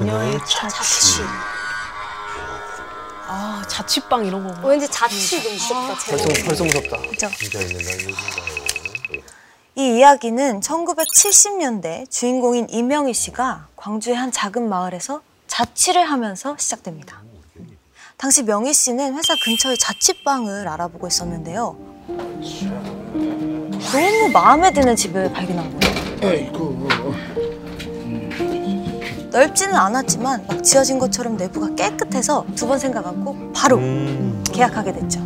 그녀의 자취. 아 자취방 이런 거. 왠지 자취 좀 무섭다. 벌써. 벌써 무섭다. 얘기인가요? 이 이야기는 1970년대 주인공인 이명희 씨가 광주의 한 작은 마을에서 자취를 하면서 시작됩니다. 당시 명희 씨는 회사 근처의 자취방을 알아보고 있었는데요. 너무 마음에 드는 집을 발견한 거예요. 넓지는 않았지만 막 지어진 것처럼 내부가 깨끗해서 두 번 생각 않고 바로 음. 계약하게 됐죠.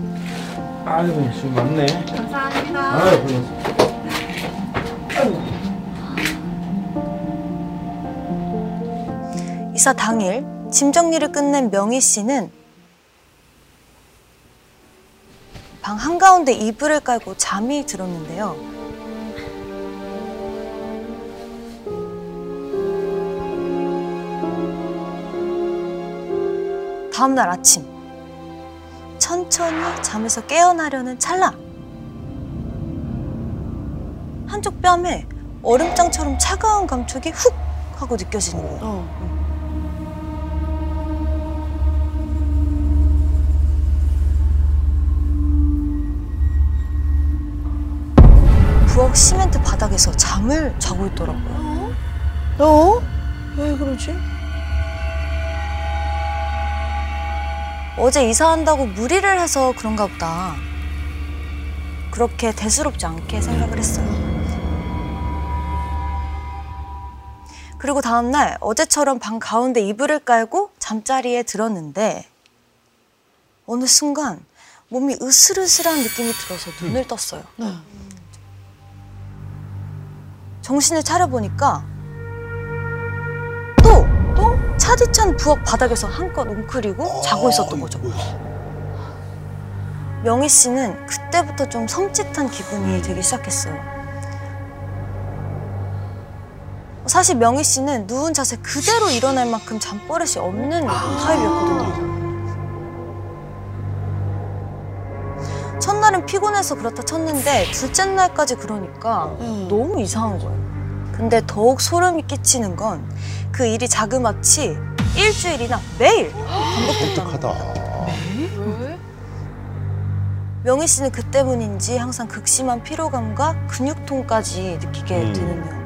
아이고 지금 많네. 감사합니다. 아유 고맙습니다. 이사 당일 짐 정리를 끝낸 명희 씨는 방 한가운데 이불을 깔고 잠이 들었는데요. 다음날 아침 천천히 잠에서 깨어나려는 찰나 한쪽 뺨에 얼음장처럼 차가운 감촉이 훅 하고 느껴지는 거예요. 어. 부엌 시멘트 바닥에서 잠을 자고 있더라고요. 어? 왜 그러지? 어제 이사한다고 무리를 해서 그런가 보다. 그렇게 대수롭지 않게 생각을 했어요. 그리고 다음날 어제처럼 방 가운데 이불을 깔고 잠자리에 들었는데 어느 순간 몸이 으슬으슬한 느낌이 들어서 눈을 떴어요. 네. 정신을 차려보니까 차디찬 부엌 바닥에서 한껏 웅크리고 자고 있었던 거죠. 명희 씨는 그때부터 좀 섬찟한 기분이 들기 시작했어요. 사실 명희 씨는 누운 자세 그대로 일어날 만큼 잠버릇이 없는 타입이었거든요. 첫날은 피곤해서 그렇다 쳤는데 둘째 날까지 그러니까 음. 너무 이상한 거예요. 근데 더욱 소름이 끼치는 건 그 일이 자그마치 일주일이나 매일 반복됐다는. 왜? 명희 씨는 그 때문인지 항상 극심한 피로감과 근육통까지 느끼게 음. 되는데요.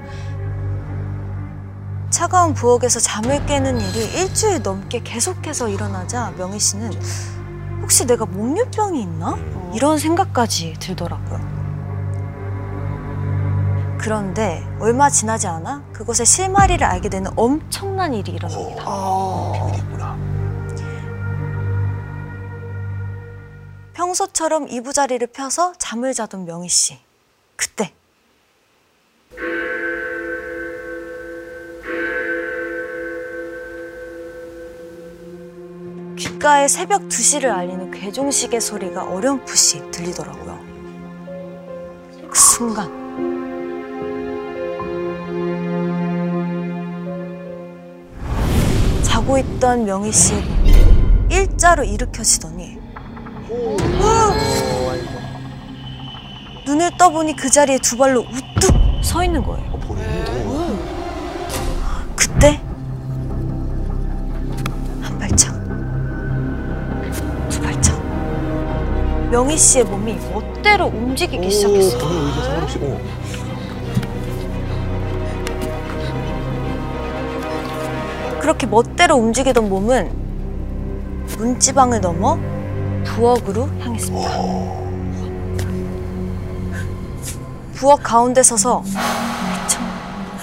차가운 부엌에서 잠을 깨는 일이 일주일 넘게 계속해서 일어나자 명희 씨는 혹시 내가 목류병이 있나? 이런 생각까지 들더라고요. 그런데 얼마 지나지 않아 그것의 실마리를 알게 되는 엄청난 일이 일어납니다. 비밀이구나. 평소처럼 이부자리를 펴서 잠을 자던 명희 씨. 그때 귓가에 새벽 2시를 알리는 괴종시계 소리가 어렴풋이 들리더라고요. 그 순간 자고 있던 명희 씨 일자로 일으켜지더니 눈을 떠보니 그 자리에 두 발로 우뚝 서 있는 거예요. 어. 그때 한 발짝, 두 발짝. 명희 씨의 몸이 멋대로 움직이기 시작했어요. 그렇게 멋대로 움직이던 몸은 문지방을 넘어 부엌으로 향했습니다. 부엌 가운데 서서 휘청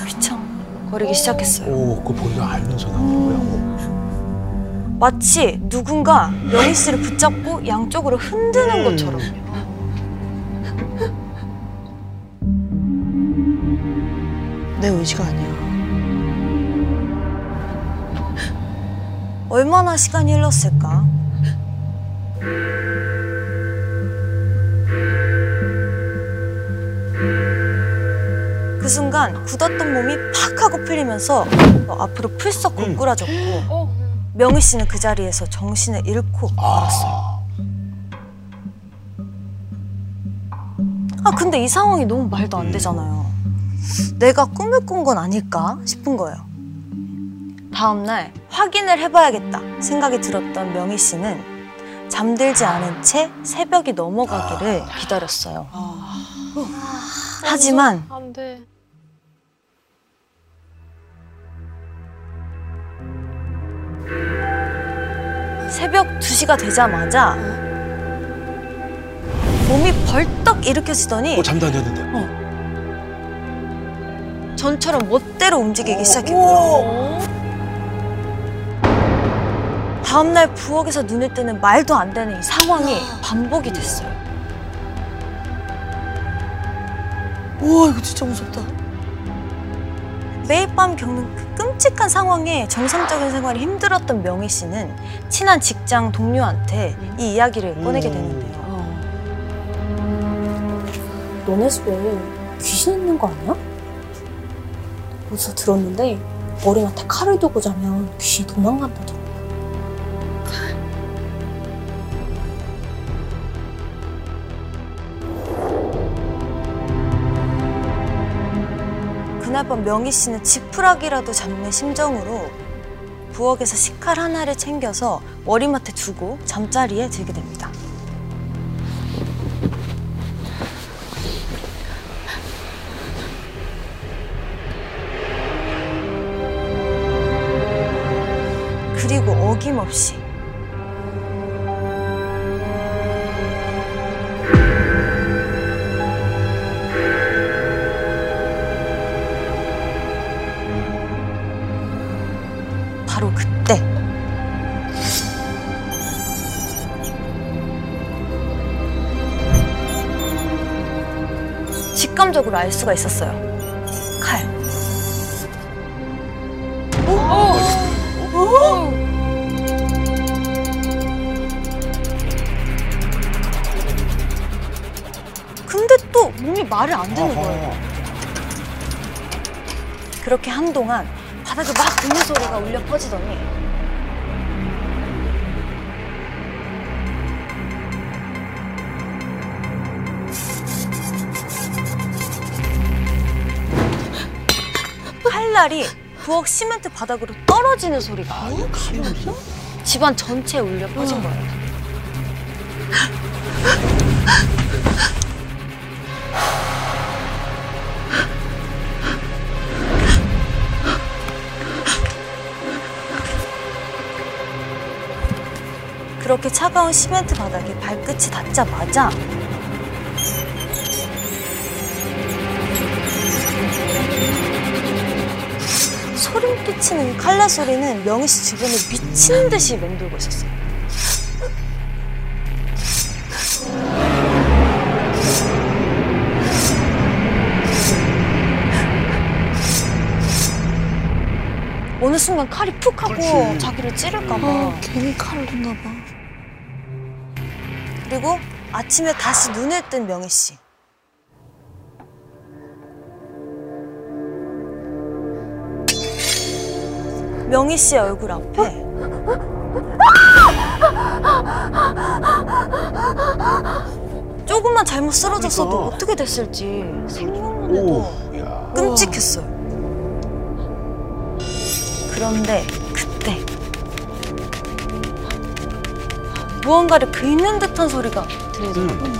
휘청 거리기 시작했어요. 오, 그거 본인가 알면서 나오는 거야. 어. 마치 누군가 명희 씨를 붙잡고 양쪽으로 흔드는 것처럼. 내 의지가 아니야. 얼마나 시간이 흘렀을까? 그 순간 굳었던 몸이 팍 하고 풀리면서 앞으로 풀썩 고꾸라졌고 명희 씨는 그 자리에서 정신을 잃고 말았어요. 아 근데 이 상황이 너무 말도 안 되잖아요. 내가 꿈을 꾼 건 아닐까 싶은 거예요. 다음날 확인을 해봐야겠다 생각이 들었던 명희 씨는 잠들지 않은 채 새벽이 넘어가기를 기다렸어요. 하지만 안 돼. 새벽 2시가 되자마자 몸이 벌떡 일으켜지더니 어 잠도 안 잤는데. 전처럼 멋대로 움직이기 어. 시작했고요. 다음날 부엌에서 눈을 뜨는 말도 안 되는 이 상황이 반복이 됐어요. 우와 이거 진짜 무섭다. 매일 밤 겪는 그 끔찍한 상황에 정상적인 생활이 힘들었던 명희 씨는 친한 직장 동료한테 이 이야기를 꺼내게 되는데요. 너네 집에 귀신 있는 거 아니야? 어디서 들었는데 머리맡에 칼을 두고 자면 귀신이 도망간다더라. 그날 밤 명희 씨는 지푸라기라도 잡는 심정으로 부엌에서 식칼 하나를 챙겨서 머리맡에 두고 잠자리에 들게 됩니다. 그리고 어김없이 직감적으로 알 수가 있었어요. 칼. 근데 또 몸이 말을 안 듣는 거예요. 그렇게 한동안 바닥에 막 드는 소리가 울려 퍼지더니 칼날이 부엌 시멘트 바닥으로 떨어지는 소리가. 집안 전체에 울려 퍼진 거예요. 그렇게 차가운 시멘트 바닥에 발끝이 닿자마자 소름 끼치는 칼날 소리는 명희 씨 주변을 미친 듯이 맴돌고 있었어요. 어느 순간 칼이 푹 하고 그렇지. 자기를 찌를까봐 아, 괜히 칼을 뒀나 봐. 그리고 아침에 다시 눈을 뜬 명희 씨. 명희 씨의 얼굴 앞에 조금만 잘못 쓰러졌어도 그러니까. 어떻게 됐을지 생각만 해도 오. 끔찍했어요. 그런데 그때 무언가를 긁는 듯한 소리가 들리더라고요.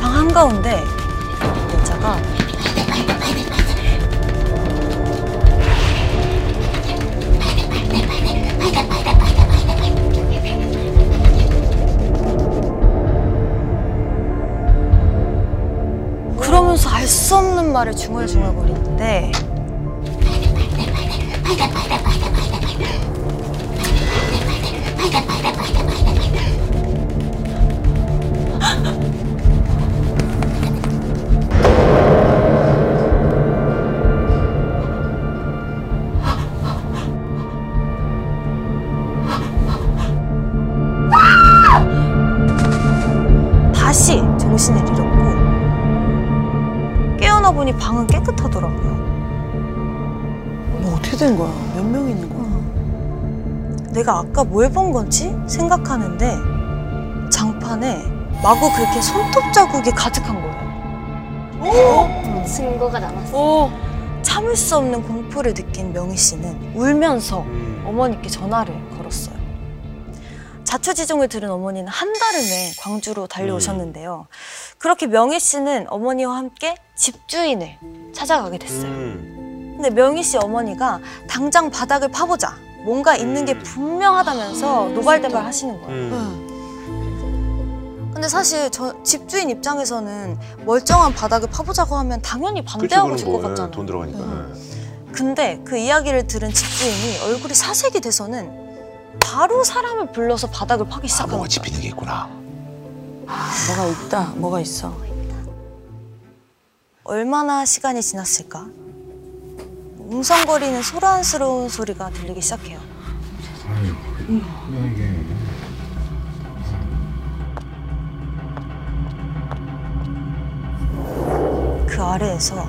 방 한가운데 여자가 그러면서 알 수 없는 말을 중얼중얼거리는데 보니 방은 깨끗하더라고요. 뭐 어떻게 된 거야? 몇 명 있는 거야? 내가 아까 뭘 본 건지 생각하는데 장판에 마구 그렇게 손톱 자국이 가득한 거예요. 증거가 남았어. 오. 참을 수 없는 공포를 느낀 명희 씨는 울면서 음. 어머니께 전화를 걸었어요. 자초지종을 들은 어머니는 한 달을 내 광주로 달려오셨는데요. 그렇게 명희 씨는 어머니와 함께 집주인을 찾아가게 됐어요. 음. 근데 명희 씨 어머니가 당장 바닥을 파보자. 뭔가 있는 게 음. 분명하다면서 노발대발 하시는 거예요. 음. 근데 사실 저 집주인 입장에서는 멀쩡한 바닥을 파보자고 하면 당연히 반대하고 그런 질 거. 것 예, 같잖아요. 돈 들어가니까. 예. 근데 그 이야기를 들은 집주인이 얼굴이 사색이 돼서는 바로 사람을 불러서 바닥을 파기 아, 시작한 뭐가 거예요. 집히는 게 있구나. 뭐가 있다. 뭐가 있어. 얼마나 시간이 지났을까? 웅성거리는 소란스러운 소리가 들리기 시작해요. 이게? 그 아래에서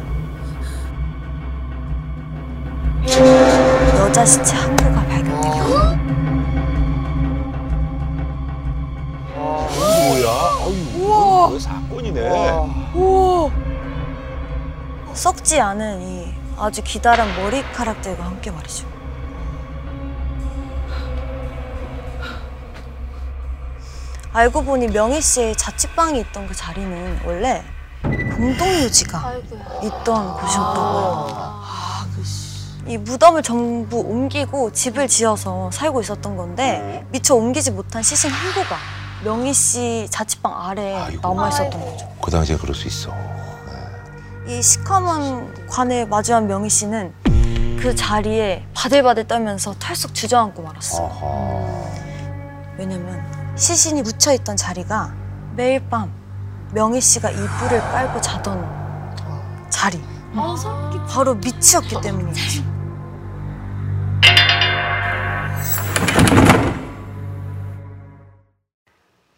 여자 시체 한 구가 발견돼요. 사건이네. 썩지 않은 이 아주 기다란 머리카락들과 함께 말이죠. 알고 보니 명희 씨의 자취방이 있던 그 자리는 원래 공동묘지가 아이고야. 있던 곳이었다고요. 아. 이 무덤을 전부 옮기고 집을 지어서 살고 있었던 건데 미처 옮기지 못한 시신 한 구가 명희 씨 자취방 아래에 아이고. 남아 있었던 거죠. 그 당시에 그럴 수 있어. 이 시커먼 관에 마주한 명희 씨는 음. 그 자리에 바들바들 떨면서 털썩 주저앉고 말았어요. 아하. 왜냐면 시신이 묻혀 있던 자리가 매일 밤 명희 씨가 이불을 빨고 자던 자리 바로 밑이었기 때문이죠.